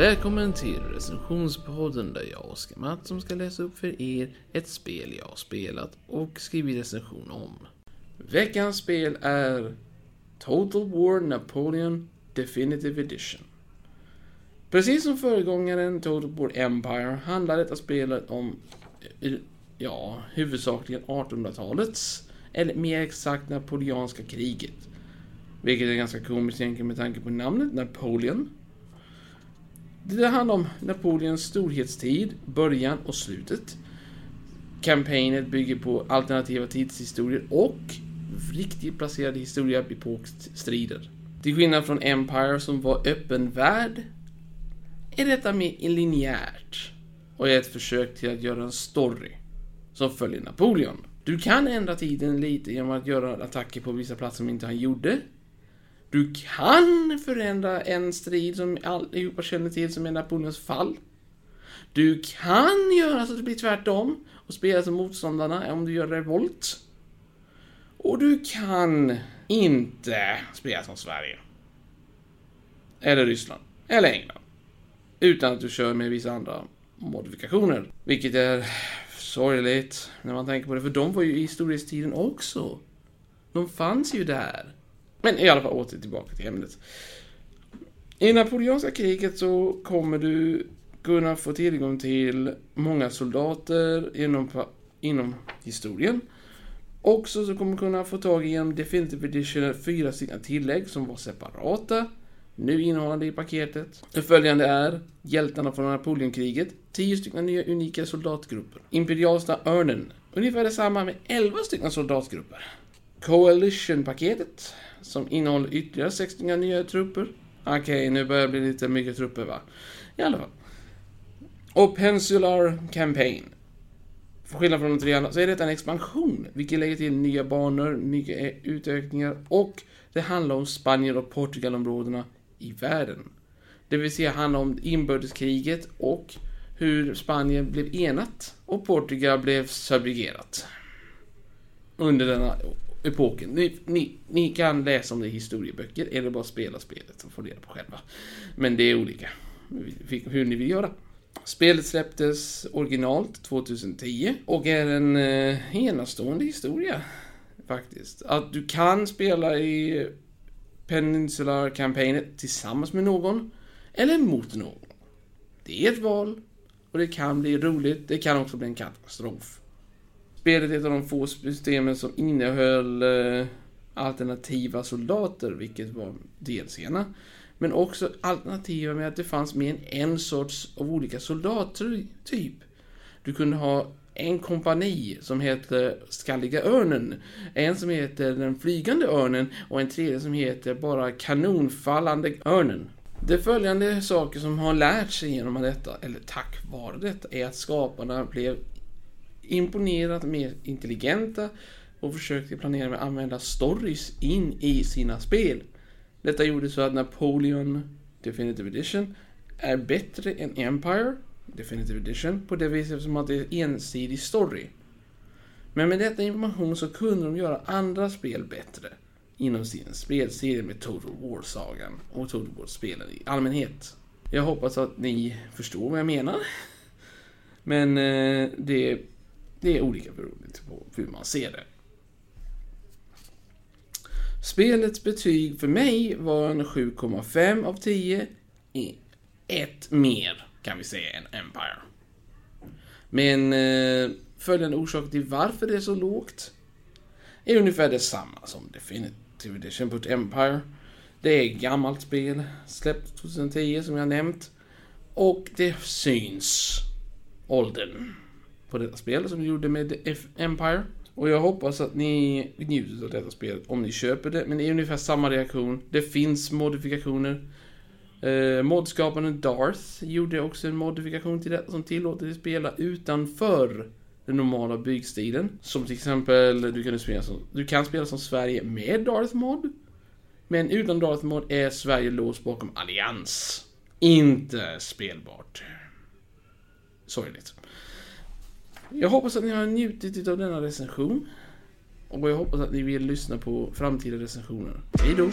Välkommen till recensionspodden där jag, Oskar Mattsson, ska läsa upp för er ett spel jag har spelat och skrivit recension om. Veckans spel är Total War Napoleon Definitive Edition. Precis som föregångaren Total War Empire handlar detta spelet om, eh, ja, huvudsakligen 1800-talets, eller mer exakt Napoleonska kriget. Vilket är ganska komiskt egentligen med tanke på namnet Napoleon. Det handlar om Napoleons storhetstid, början och slutet. Kampanjen bygger på alternativa tidshistorier och riktigt placerade historieepokstrider. Till skillnad från Empire som var öppen värld är detta mer linjärt och är ett försök till att göra en story som följer Napoleon. Du kan ändra tiden lite genom att göra attacker på vissa platser som inte han gjorde. Du kan förändra en strid som allihopa känner till som är Napoleons fall. Du kan göra så att det blir tvärtom och spela som motståndarna om du gör revolt. Och du kan inte spela som Sverige. Eller Ryssland. Eller England. Utan att du kör med vissa andra modifikationer. Vilket är sorgligt när man tänker på det, för de var ju i storhetstiden också. De fanns ju där. Men i alla fall åter tillbaka till ämnet. I Napoleonska kriget så kommer du kunna få tillgång till många soldater inom, inom historien. Också så kommer du kunna få tag i en Definitive Edition fyra stycken tillägg som var separata. Nu innehållande i paketet. Det följande är Hjältarna från Napoleonkriget. 10 stycken nya unika soldatgrupper. Imperialsta Örnen. Ungefär detsamma med 11 stycken soldatgrupper. Coalition-paketet. Som innehåller ytterligare 60 nya trupper. Okej, okay, nu börjar det bli lite mycket trupper va? I alla fall. Och Pensular Campaign. För skillnad från de tre andra så är detta en expansion, vilket lägger till nya banor, nya utökningar och det handlar om Spanien och Portugalområdena i världen. Det vill säga handlar om inbördeskriget och hur Spanien blev enat och Portugal blev subjugerat. Under denna epoken. Ni, ni, ni, kan läsa om det i historieböcker eller bara spela spelet och få reda på själva. Men det är olika hur ni vill göra. Spelet släpptes originalt 2010 och är en eh, enastående historia faktiskt. Att du kan spela i Peninsular-kampanjen tillsammans med någon eller mot någon. Det är ett val och det kan bli roligt. Det kan också bli en katastrof. Spelet är ett av de få systemen som innehöll eh, alternativa soldater, vilket var DLCerna. Men också alternativa med att det fanns mer än en sorts av olika soldater, typ. Du kunde ha en kompani som heter Skalliga Örnen, en som heter Den Flygande Örnen och en tredje som heter bara Kanonfallande Örnen. Det följande saker som har lärt sig genom detta, eller tack vare detta, är att skaparna blev imponerat mer intelligenta och försökte planera med att använda stories in i sina spel. Detta gjorde så att Napoleon Definitive Edition är bättre än Empire Definitive Edition på det viset som att det är ensidig story. Men med detta information så kunde de göra andra spel bättre inom sin spelserie med Total War-sagan och Total War-spelen i allmänhet. Jag hoppas att ni förstår vad jag menar. Men eh, det, det är olika beroende på hur man ser det. Spelets betyg för mig var en 7,5 av 10. Ett mer kan vi säga än Empire. Men eh, följande orsak till varför det är så lågt är ungefär detsamma som Definitive Edition på Empire. Det är ett gammalt spel, släppt 2010 som jag nämnt. Och det syns åldern på detta spel som vi gjorde med Empire. Och jag hoppas att ni njuter av detta spel om ni köper det. Men det är ungefär samma reaktion. Det finns modifikationer. Eh, modskaparen Darth gjorde också en modifikation till detta som tillåter dig spela utanför den normala byggstilen. Som till exempel, du kan, spela som, du kan spela som Sverige med Darth Mod. Men utan Darth Mod är Sverige låst bakom allians. Inte spelbart. Sorgligt. Jag hoppas att ni har njutit av denna recension. Och jag hoppas att ni vill lyssna på framtida recensioner. Hej då!